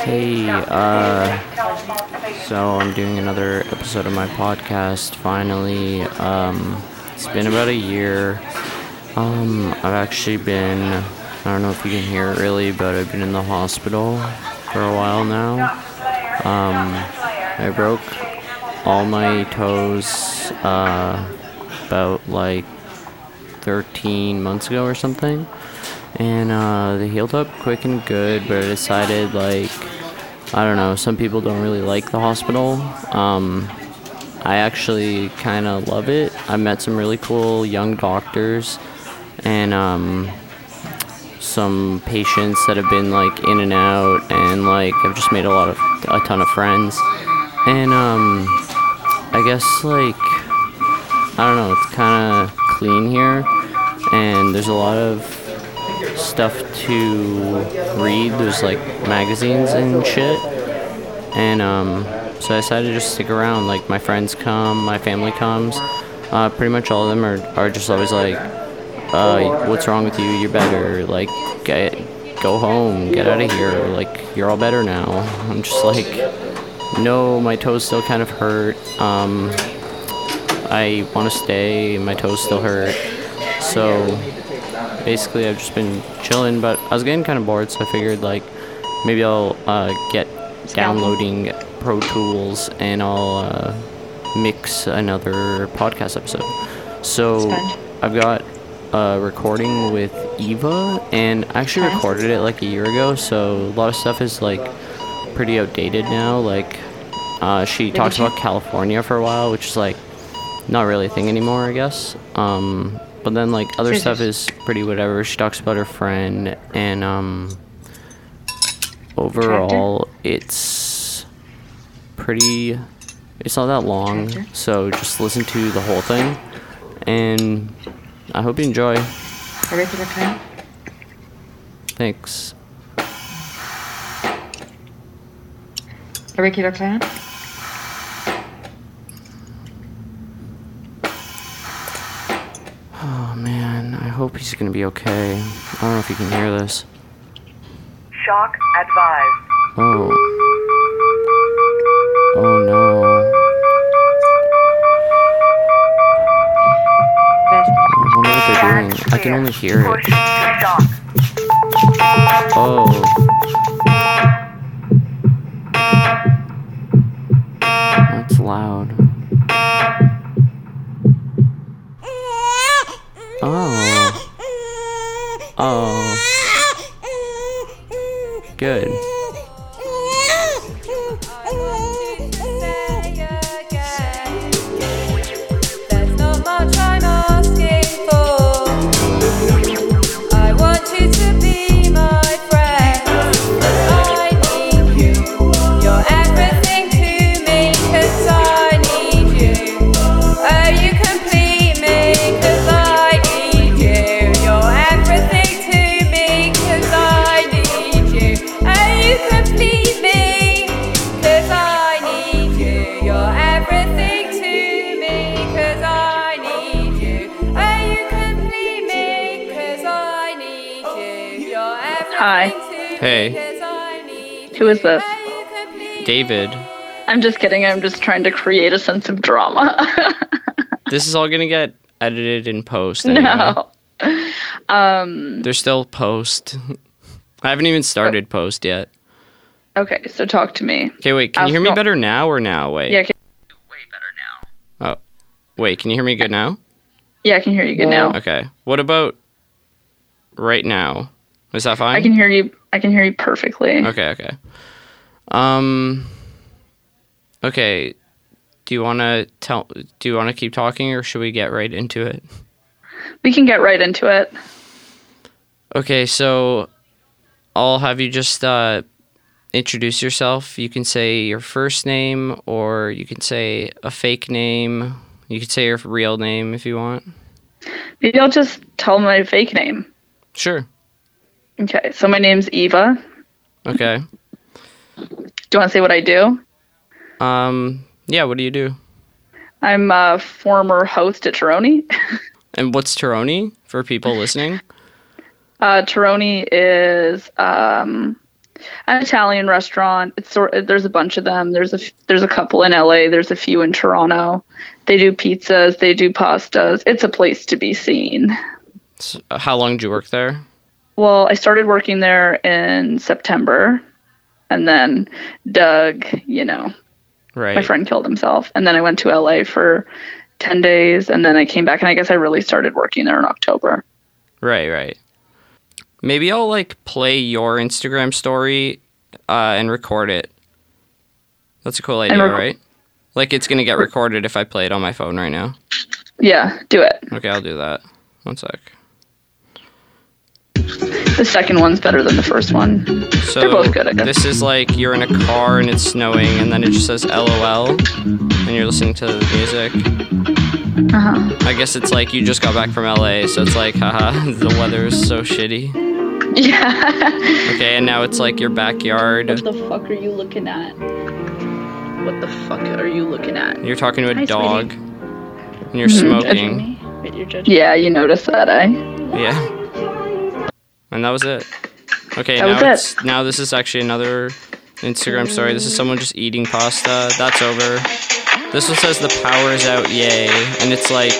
Hey, uh, so I'm doing another episode of my podcast finally. Um, it's been about a year. Um, I've actually been, I don't know if you can hear it really, but I've been in the hospital for a while now. Um, I broke all my toes, uh, about like 13 months ago or something and uh, they healed up quick and good. But I decided like I don't know. Some people don't really like the hospital. Um, I actually kind of love it. I met some really cool young doctors and um, some patients that have been like in and out, and like I've just made a lot of a ton of friends. And um, I guess like I don't know. It's kind of clean here, and there's a lot of stuff to read. There's like magazines and shit. And um, so I decided to just stick around. Like my friends come, my family comes. Uh, pretty much all of them are, are just always like, uh, what's wrong with you? You're better. Like, get, go home, get out of here. Like, you're all better now. I'm just like, no, my toes still kind of hurt. Um, I want to stay. My toes still hurt. So basically I've just been chilling, but I was getting kind of bored, so I figured like maybe I'll uh, get downloading Pro Tools and I'll uh, mix another podcast episode. So I've got a recording with Eva, and I actually okay. recorded it like a year ago, so a lot of stuff is like pretty outdated now. Like uh, she talks about California for a while, which is like not really a thing anymore, I guess. Um, but then like other stuff is pretty whatever. She talks about her friend and um overall it's pretty it's not that long, so just listen to the whole thing and I hope you enjoy. A regular time? Thanks. A regular plan? Hope he's gonna be okay. I don't know if you can hear this. Shock advised. Oh. Oh no. I wonder what they're doing. I can only hear it. Oh. That's loud. Oh. Oh. Who is this? David. I'm just kidding. I'm just trying to create a sense of drama. this is all going to get edited in post. Anyway. No. Um, There's still post. I haven't even started oh. post yet. Okay, so talk to me. Okay, wait. Can I'll you hear me better now or now? Wait. Yeah. Can- hear you way better now. Oh, wait. Can you hear me good now? Yeah, I can hear you good now. Okay. What about right now? Is that fine? I can hear you. I can hear you perfectly. Okay. Okay. Um. Okay. Do you want to tell? Do you want to keep talking, or should we get right into it? We can get right into it. Okay, so I'll have you just uh, introduce yourself. You can say your first name, or you can say a fake name. You can say your real name if you want. Maybe I'll just tell my fake name. Sure. Okay, so my name's Eva. Okay. Do you want to say what I do? Um, yeah, what do you do? I'm a former host at Terroni. and what's Terroni for people listening? Uh, Terroni is um, an Italian restaurant. It's sort. There's a bunch of them. There's a there's a couple in LA. There's a few in Toronto. They do pizzas. They do pastas. It's a place to be seen. S- How long did you work there? Well, I started working there in September, and then Doug, you know, Right. my friend killed himself, and then I went to LA for ten days, and then I came back, and I guess I really started working there in October. Right, right. Maybe I'll like play your Instagram story uh, and record it. That's a cool idea, rec- right? Like it's gonna get recorded if I play it on my phone right now. Yeah, do it. Okay, I'll do that. One sec. The second one's better than the first one. So They're both good, I guess. this is like you're in a car and it's snowing, and then it just says LOL, and you're listening to the music. Uh huh. I guess it's like you just got back from LA, so it's like, haha, the weather's so shitty. Yeah. Okay, and now it's like your backyard. what the fuck are you looking at? What the fuck are you looking at? You're talking to a Hi, dog, and you're Mhm. smoking. Yeah, you noticed that, eh? Yeah. And that was it. Okay, That now it. it's now this is actually another Instagram story. This is someone just eating pasta. That's over. This one says the power is out, yay. And it's like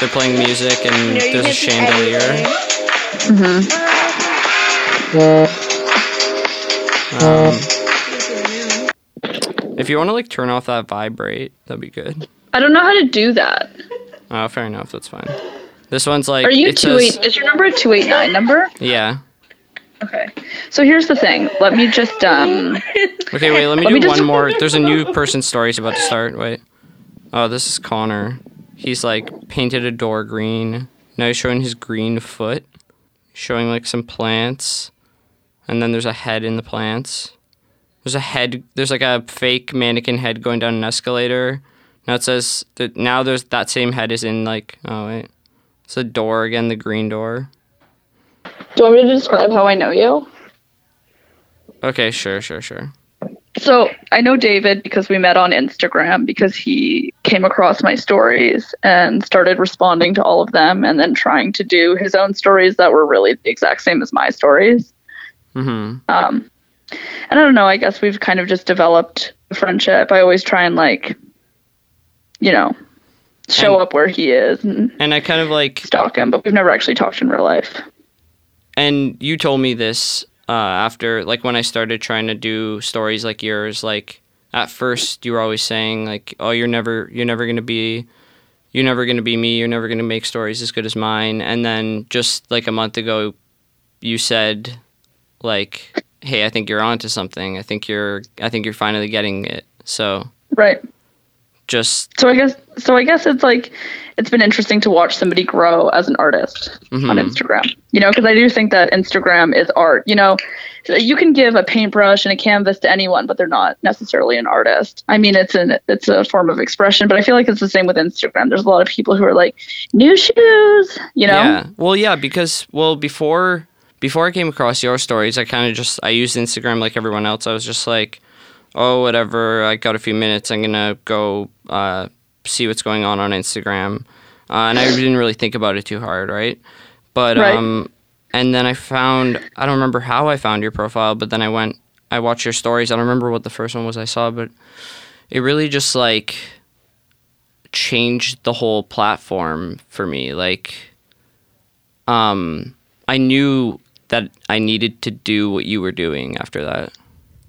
they're playing music and there's a chandelier. Mm-hmm. Um, if you want to like turn off that vibrate, that'd be good. I don't know how to do that. Oh, fair enough. That's fine. This one's like Are you two says- eight? Is your number a two eight nine number? Yeah. Okay. So here's the thing. Let me just um. Okay, wait, let me Let do me just- one more. There's a new person's story is about to start. Wait. Oh, this is Connor. He's like painted a door green. Now he's showing his green foot. Showing like some plants. And then there's a head in the plants. There's a head there's like a fake mannequin head going down an escalator. Now it says that now there's that same head is in like oh wait. It's a door again, the green door. Do you want me to describe how I know you? Okay, sure, sure, sure. So I know David because we met on Instagram because he came across my stories and started responding to all of them and then trying to do his own stories that were really the exact same as my stories. Mhm. Um, and I don't know. I guess we've kind of just developed a friendship. I always try and like, you know, show And- up where he is and And I kind of like stalk him, but we've never actually talked in real life. and you told me this uh, after like when i started trying to do stories like yours like at first you were always saying like oh you're never you're never going to be you're never going to be me you're never going to make stories as good as mine and then just like a month ago you said like hey i think you're onto something i think you're i think you're finally getting it so Right. Just So I guess so I guess it's like it's been interesting to watch somebody grow as an artist on Mhm. Instagram. You know, because I do think that Instagram is art. You know, you can give a paintbrush and a canvas to anyone, but they're not necessarily an artist. I mean, it's an it's a form of expression, but I feel like it's the same with Instagram. There's a lot of people who are like new shoes. You know, Yeah. Well, yeah, because well before before I came across your stories, I kind of just I used Instagram like everyone else. I was just like, oh whatever. I got a few minutes. I'm gonna go uh, see what's going on on Instagram, uh, and I didn't really think about it too hard, right? But Right. um, and then I found I don't remember how I found your profile, but then I went I watched your stories. I don't remember what the first one was I saw, but it really just like changed the whole platform for me. Like um, I knew that I needed to do what you were doing after that.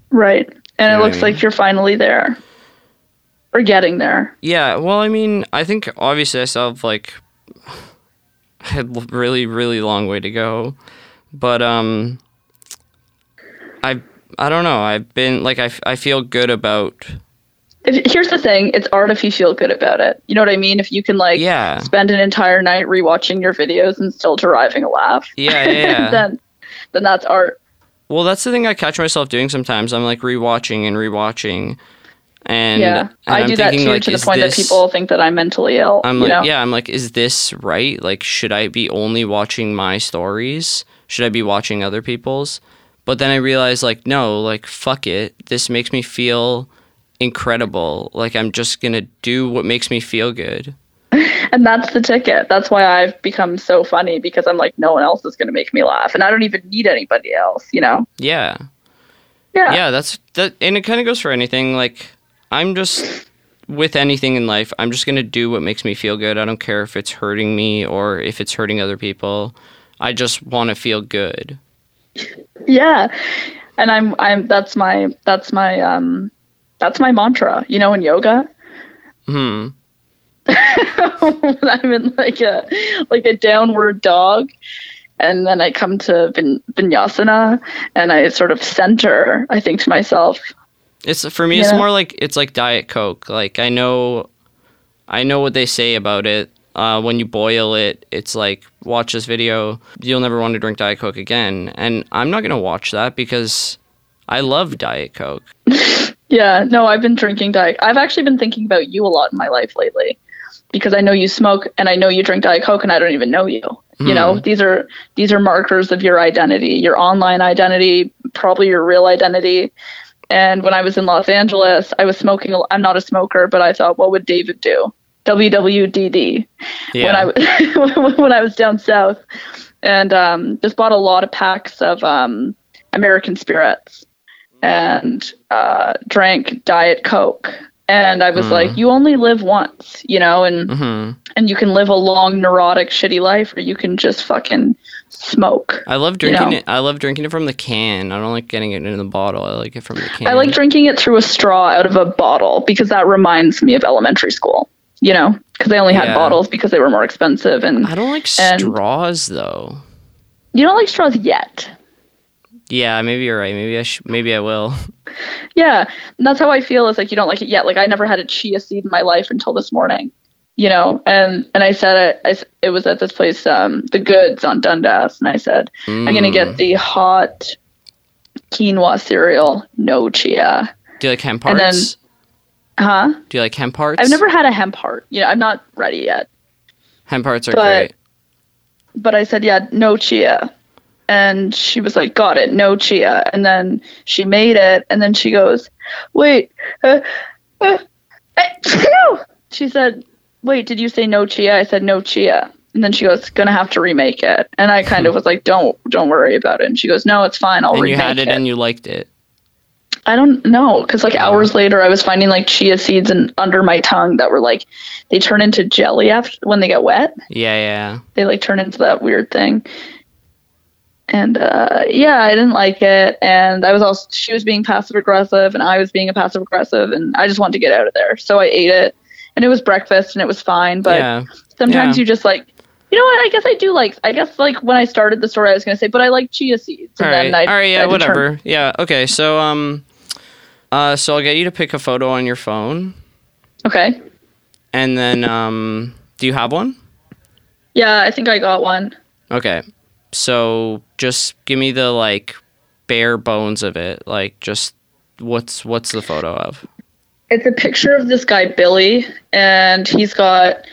right. And You it know looks I mean? like you're finally there, or getting there. Yeah, well, I mean, I think obviously I still have like a really, really long way to go, but um, I I don't know. I've been like I, I feel good about If, here's the thing: it's art if you feel good about it. You know what I mean? If you can like yeah spend an entire night rewatching your videos and still deriving a laugh, yeah yeah. yeah. then then that's art. Well, that's the thing I catch myself doing sometimes. I'm like rewatching and rewatching, and yeah, and I do that thinking, too like, to the point this- that people think that I'm mentally ill. I'm like, know? yeah, I'm like, is this right? Like, should I be only watching my stories? Should I be watching other people's? But then I realize, like, no, like, fuck it. This makes me feel incredible. Like, I'm just gonna do what makes me feel good. and that's the ticket. That's why I've become so funny because I'm like, no one else is going to make me laugh, and I don't even need anybody else. You know? Yeah. Yeah. Yeah, that's that and it kind of goes for anything like I'm just with anything in life, I'm just going to do what makes me feel good. I don't care if it's hurting me or if it's hurting other people. I just want to feel good. Yeah. And I'm I'm that's my that's my um that's my mantra. You know, in yoga. Hmm. I'm in like a like a downward dog, and then I come to vin- vinyasana, and I sort of center. I think to myself, It's for me. It's more like it's like Diet Coke. Like I know, I know what they say about it. Uh, when you boil it, it's like watch this video. You'll never want to drink Diet Coke again. And I'm not gonna watch that because I love Diet Coke. yeah, no, I've been drinking diet. I've actually been thinking about you a lot in my life lately, because I know you smoke and I know you drink diet coke, and I don't even know you. You know, these are these are markers of your identity, your online identity, probably your real identity. And when I was in Los Angeles, I was smoking. I'm not a smoker, but I thought, what would David do? WWDD. Yeah. when I when I was down south, and um, just bought a lot of packs of um, American spirits, and uh, drank Diet Coke. And I was Mm. like, you only live once, you know, and hmm and you can live a long, neurotic, shitty life, or you can just fucking smoke. I love drinking know. it. I love drinking it from the can. I don't like getting it in the bottle. I like it from the can. I like drinking it through a straw out of a bottle because that reminds me of elementary school, you know, because they only had Yeah. bottles because they were more expensive. And I don't like straws though. you don't like straws yet. Yeah, maybe you're right. Maybe I sh- maybe I will. Yeah, and that's how I feel. Is like you don't like it yet. Like I never had a chia seed in my life until this morning, you know. And and I said it. I, it was at this place, um, the Goods on Dundas, and I said I'm gonna Mm. get the hot quinoa cereal, no chia. Do you like hemp and then- hearts? Huh? Do you like hemp hearts? I've never had a hemp heart. You know, I'm not ready yet. Hemp hearts are but- great. But I said, yeah, no chia. And she was like, got it, no chia. And then she made it, and then she goes, wait, uh, uh, uh, no. She said, wait, did you say no chia? I said, no chia. And then she goes, gonna have to remake it. And I kind of was like, don't, don't worry about it. And she goes, no, it's fine, I'll And remake you had it, it. and you liked it. I don't know, because like Oh. hours later, I was finding like chia seeds and under my tongue that were like, they turn into jelly after when they get wet Yeah, yeah. they like turn into that weird thing. And uh, yeah, I didn't like it. And I was also she was being passive aggressive, and I was being a passive aggressive, and I just wanted to get out of there. So I ate it, and it was breakfast, and it was fine. But yeah. sometimes yeah. you just like, you know what? I guess I do like. I guess like when I started the story, I was gonna say, but I like chia seeds. All And right. then I, All right. Yeah. Whatever. Yeah. Okay. So um, uh, so I'll get you to pick a photo on your phone, Okay. and then um, do you have one? Yeah, I think I got one. Okay. So just give me the like bare bones of it. Like just what's what's the photo of? It's a picture of this guy Billy, and he's got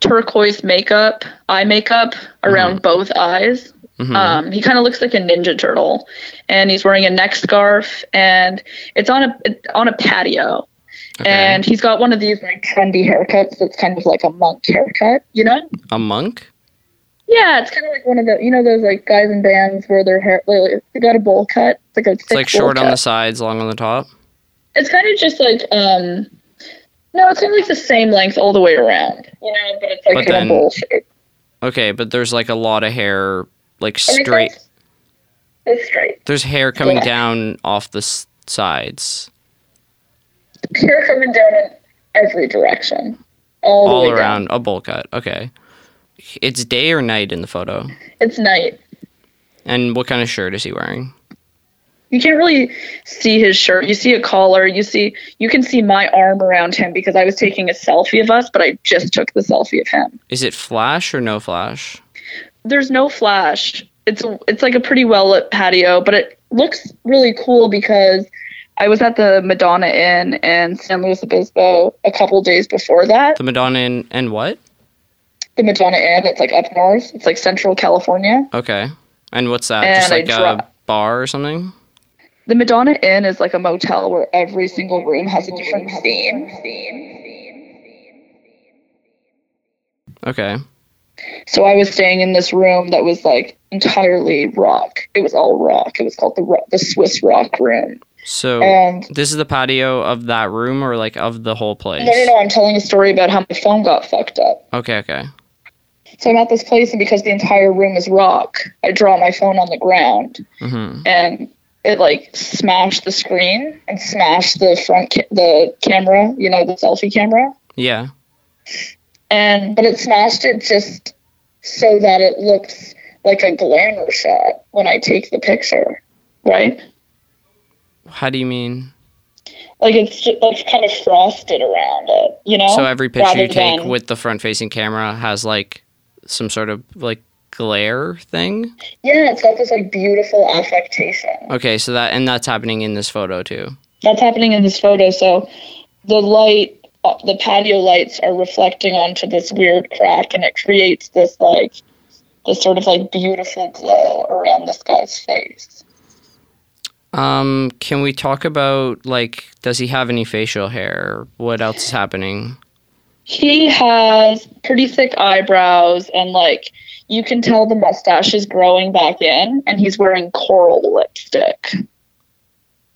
turquoise makeup, eye makeup around both eyes. Mhm. Um, he kind of looks like a ninja turtle, and he's wearing a neck scarf, and it's on a on a patio. Okay. And he's got one of these like trendy haircuts that's kind of like a monk haircut, you know? a monk? Yeah, it's kind of like one of the you know those like guys in bands where their hair like, they got a bowl cut. It's like a It's like short on the sides, long on the top. It's kind of just like um, no, it's kind of like the same length all the way around, you know, but it's like But then- of bowl shape. Okay, but there's like a lot of hair, like straight. It's straight. There's hair coming Yeah. down off the s- sides, Hair coming down in every direction, all all way down. around a bowl cut. Okay. It's day or night in the photo. It's night. And what kind of shirt is he wearing? You can't really see his shirt. You see a collar. You see you can see my arm around him because I was taking a selfie of us, but I just took the selfie of him. Is it flash or no flash? There's no flash. It's it's like a pretty well lit patio, but it looks really cool because I was at the Madonna Inn in San Luis Obispo a couple days before that. The Madonna Inn and what? The Madonna Inn, it's like up north. It's like Central California. Okay. And what's that? And Just like dro- a bar or something? The Madonna Inn is like a motel where every single room has a different theme. Okay. So I was staying in this room that was like entirely rock. It was all rock. It was called the ro- the Swiss Rock Room. So And this is the patio of that room or like of the whole place? no, no, no. I'm telling a story about how my phone got fucked up. Okay, okay. So I'm at this place, and because the entire room is rock, I draw my phone on the ground, Mhm. and it like smashed the screen and smashed the front ca- the camera. You know, the selfie camera. Yeah. and but it smashed it just so that it looks like a glamour shot when I take the picture, right? How do you mean? Like it's just, like kind of frosted around it, you know. So every picture Rather you take than- with the front facing camera has like some sort of like glare thing? yeah, it's got this like beautiful affectation. Okay, so that and that's happening in this photo too. That's happening in this photo. So the light, uh, the patio lights are reflecting onto this weird crack, and it creates this like this sort of like beautiful glow around this guy's face. Um, can we talk about like does he have any facial hair? What else is happening? He has pretty thick eyebrows and like you can tell the mustache is growing back in and he's wearing coral lipstick.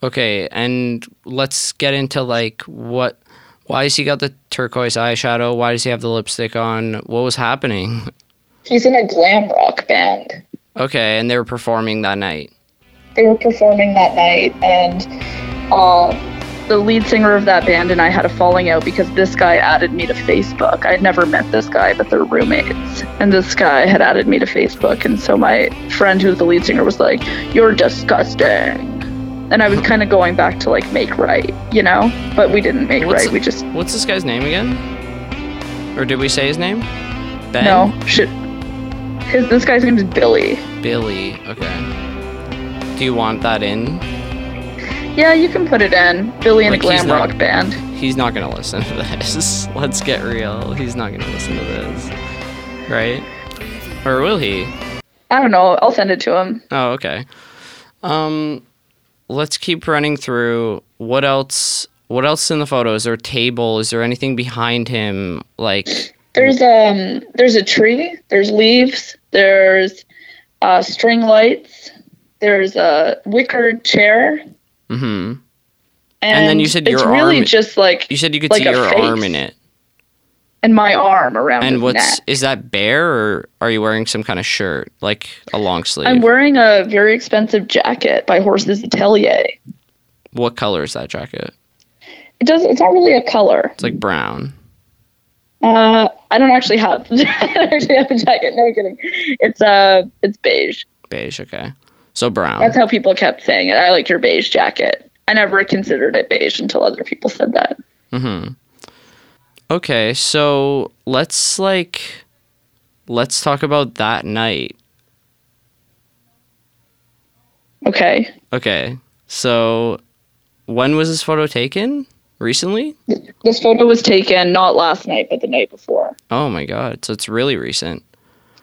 Okay, and let's get into like what why has he got the turquoise eyeshadow? Why does he have the lipstick on? What was happening? He's in a glam rock band. Okay, and they were performing that night. They were performing that night and uh, the lead singer of that band and I had a falling out because this guy added me to Facebook. I'd never met this guy, but they're roommates. And this guy had added me to Facebook and so my friend who's the lead singer was like, You're disgusting. And I was kind of going back to like make right, you know? But we didn't make What's right. We just What's this guy's name again? Or did we say his name? Ben? no shit. His this guy's name is Billy. Billy. Okay. Do you want that in? Yeah, you can put it in. Billy in Like, glam not- rock band. He's not gonna listen to this. Let's get real. He's not gonna listen to this. Right? Or will he? I don't know. I'll send it to him. Oh, okay. Um let's keep running through what else what else in the photo? Is there a table? Is there anything behind him? Like There's um there's a tree, there's leaves, there's uh, string lights, there's a wicker chair, hmm and, And then you said it's your really arm- just like You said you could Like see your face. arm in it. and my arm around And what's neck. is that bare or are you wearing some kind of shirt? Like a long sleeve? I'm wearing a very expensive jacket by Horses Atelier. what color is that jacket? It does. It's not really a color. It's like brown. Uh, I don't actually have. I don't actually have a jacket. No I'm kidding. It's uh, it's beige. Beige, okay. So brown. That's how people kept saying it. I like your beige jacket. I never considered it beige until other people said that. Mm-hmm. Okay, so let's like let's talk about that night. Okay. Okay. So when was this photo taken? Recently? This photo was taken not last night, but the night before. Oh my god. So it's really recent.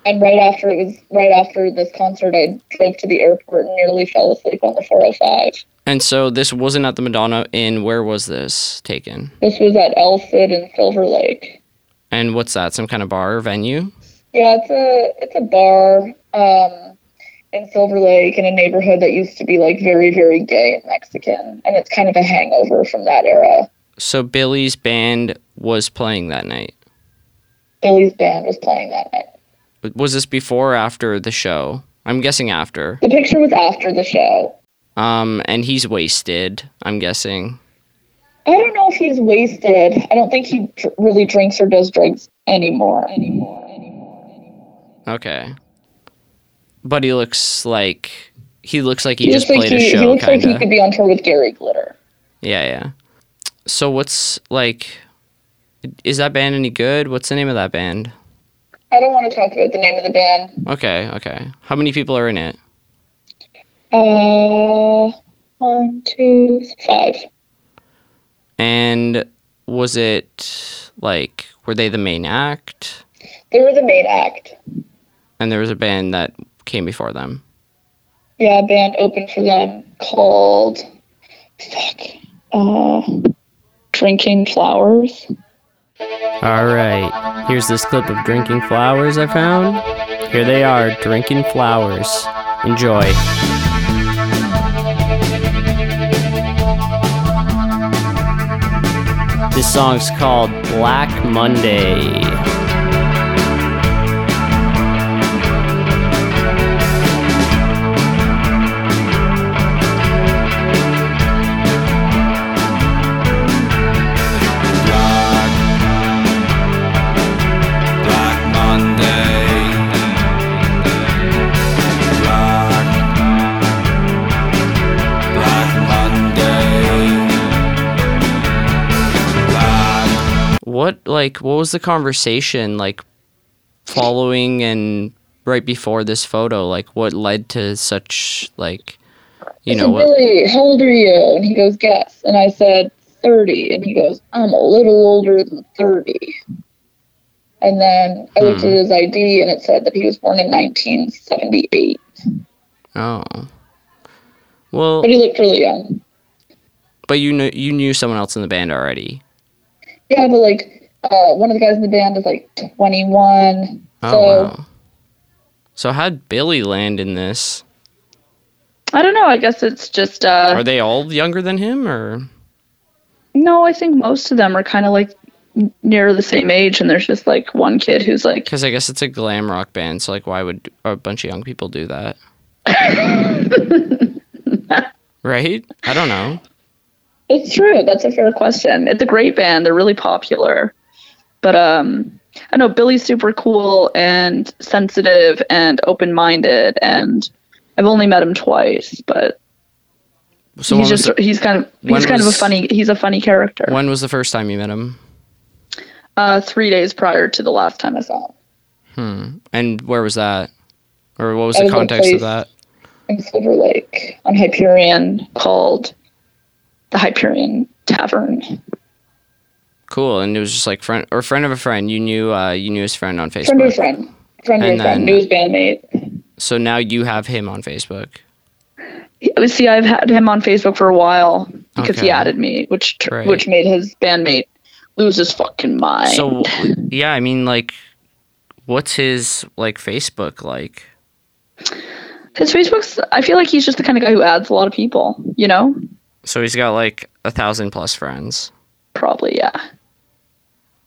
And right after it was right after this concert, I drove to the airport and nearly fell asleep on the 405. And so this wasn't at the Madonna Inn. Where was this taken? This was at El Cid in Silver Lake. And what's that? Some kind of bar or venue? Yeah, it's a it's a bar um, in Silver Lake in a neighborhood that used to be like very very gay and Mexican, and it's kind of a hangover from that era. So Billy's band was playing that night. Billy's band was playing that night. Was this before or after the show? I'm guessing after. The picture was after the show. Um, and he's wasted. I'm guessing. I don't know if he's wasted. I don't think he dr- really drinks or does drugs anymore. Anymore. Anymore. Anymore. Okay. But he looks like he looks like he, He just looks like played he, a he show, looks like he could be on tour with Gary Glitter. Yeah, yeah. So what's like? Is that band any good? What's the name of that band? I don't want to talk about the name of the band. Okay, okay. How many people are in it? Uh, one, two, five. And was it like were they the main act? They were the main act. And there was a band that came before them. Yeah, a band opened for them called fuck. Uh, Drinking Flowers. Alright, here's this clip of Drinking Flowers I found. Here they are, Drinking Flowers. Enjoy. This song's called Black Monday. Like what was the conversation like following and right before this photo? Like what led to such like you know what Billy, how old are you? And he goes, guess. And I said, 30. And he goes, I'm a little older than 30. And then I looked Hmm. at his ID and it said that he was born in 1978. Oh. Well, But he looked really young. but you knew you knew someone else in the band already. Yeah, but like, uh, one of the guys in the band is like 21. Oh so wow. So how'd Billy land in this? I don't know. I guess it's just, uh, Are they all younger than him or no, I think most of them are kind of like near the same age. And there's just like one kid who's like, cuz I guess it's a glam rock band, so like why would a bunch of young people do that? right? I don't know. It's true. That's a fair question. It's a great band. They're really popular. But um I know Billy's super cool and sensitive and open-minded and I've only met him twice, but So he's was, just he's kind of he's kind of a funny he's a funny character. when was the first time you met him? Uh 3 days prior to the last time I saw him Hmm. And where was that? Or what was That the was context of that? in Silver Lake on Hyperion called the Hyperion Tavern. Cool. And it was just like friend or friend of a friend. You knew uh you knew his friend on Facebook. Friend of a friend. Friend of And a friend. then- New bandmate. So now you have him on Facebook. See, I've had him on Facebook for a while because Okay. he added me, which Right. which made his bandmate lose his fucking mind. So yeah, I mean like what's his like Facebook like? his Facebook's, I feel like he's just the kind of guy who adds a lot of people. You know, So he's got like a thousand plus friends. probably yeah.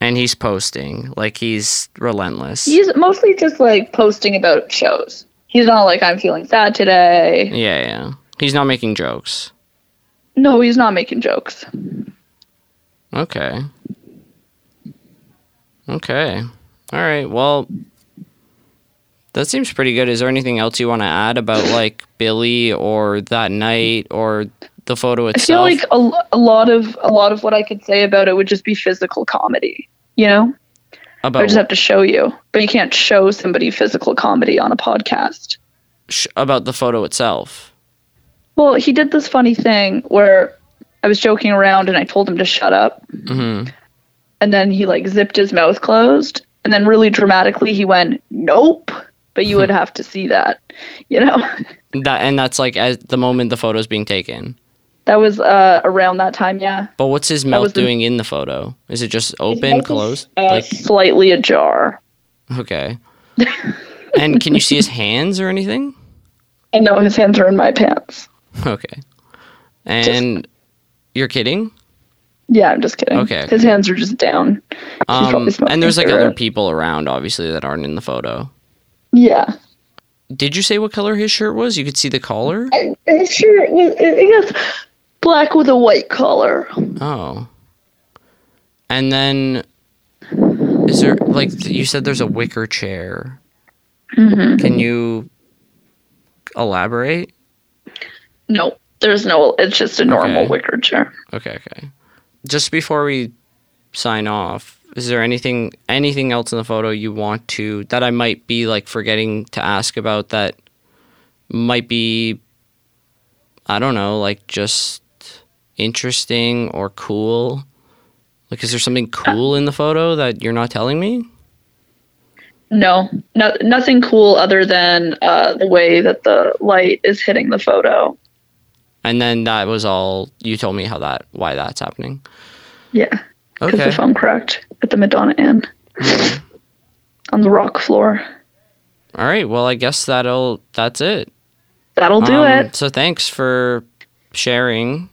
And he's posting. Like he's relentless. He's mostly just like posting about shows. He's not like I'm feeling sad today. yeah, yeah. He's not making jokes. No, he's not making jokes. Okay. Okay. All right. Well, that seems pretty good. Is there anything else you want to add about like Billy or that night or the photo itself? I feel like a, a lot of a lot of what I could say about it would just be physical comedy. You know, About I just have to show you, but you can't show somebody physical comedy on a podcast. sh- about the photo itself. Well, he did this funny thing where I was joking around and I told him to shut up, hmm and then he like zipped his mouth closed, and then really dramatically he went, "Nope." But you would have to see that, you know. That and that's like at the moment the photo's being taken. That was uh, around that time, yeah. But what's his mouth doing in the photo? Is it just open, closed? uh, like slightly ajar. okay. and can you see his hands or anything? I know his hands are in my pants. Okay. And you're kidding? Yeah, I'm just kidding. Okay, His hands are just down. Um, and there's like other people around, obviously, that aren't in the photo. Yeah. Did you say what color his shirt was? You could see the collar. His shirt was, guess, black with a white collar. Oh. And then, is there like you said? There's a wicker chair. Mm-hmm. Can you elaborate? No, there's no, it's just a normal Okay. wicker chair. Okay, okay. Just before we sign off, is there anything anything else in the photo you want to that I might be like forgetting to ask about that might be I don't know, like just interesting or cool? Like is there something cool in the photo that you're not telling me? No, no, nothing cool other than uh, the way that the light is hitting the photo. And then that was all you told me how that why that's happening. Yeah, because Okay. the phone cracked. at the Madonna Inn on the rock floor. All right. Well, I guess that'll that's it. That'll do Um, it. So thanks for sharing.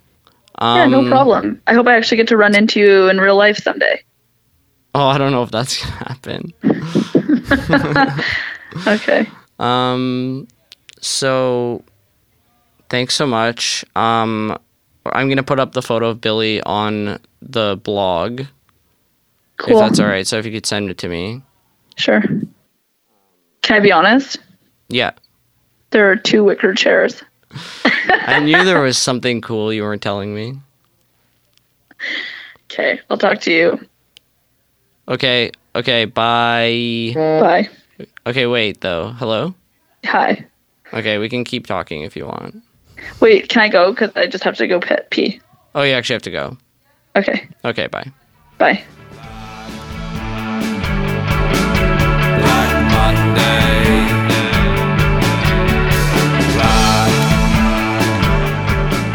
Yeah, Um, no problem. I hope I actually get to run into you in real life someday. Oh, I don't know if that's gonna happen. Okay. Um, so thanks so much. Um, I'm gonna put up the photo of Billy on the blog Cool. if that's all right. So if you could send it to me. Sure. Can I be honest? Yeah, There are two wicker chairs. I knew there was something cool you weren't telling me. Okay, I'll talk to you. Okay, okay, bye. Bye. Okay, wait though. Hello. Hi. Okay, we can keep talking if you want. Wait, can I go? Because I just have to go pee. Oh, you actually have to go. Okay. Okay, bye. Bye.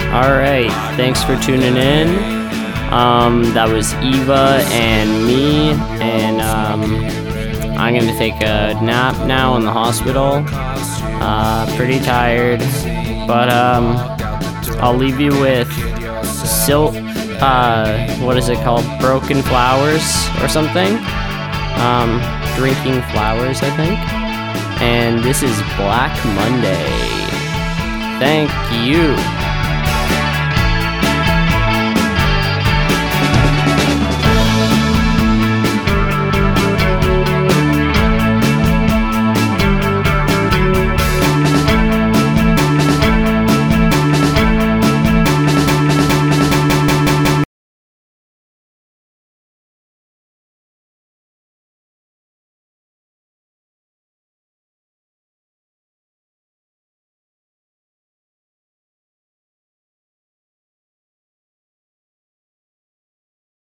All right, thanks for tuning in. Um, that was Eva and me, and um, I'm gonna take a nap now in the hospital. Uh, pretty tired, but um, I'll leave you with Sil. Uh, what is it called? Broken flowers or something? Um, drinking flowers, I think. And this is Black Monday. Thank you.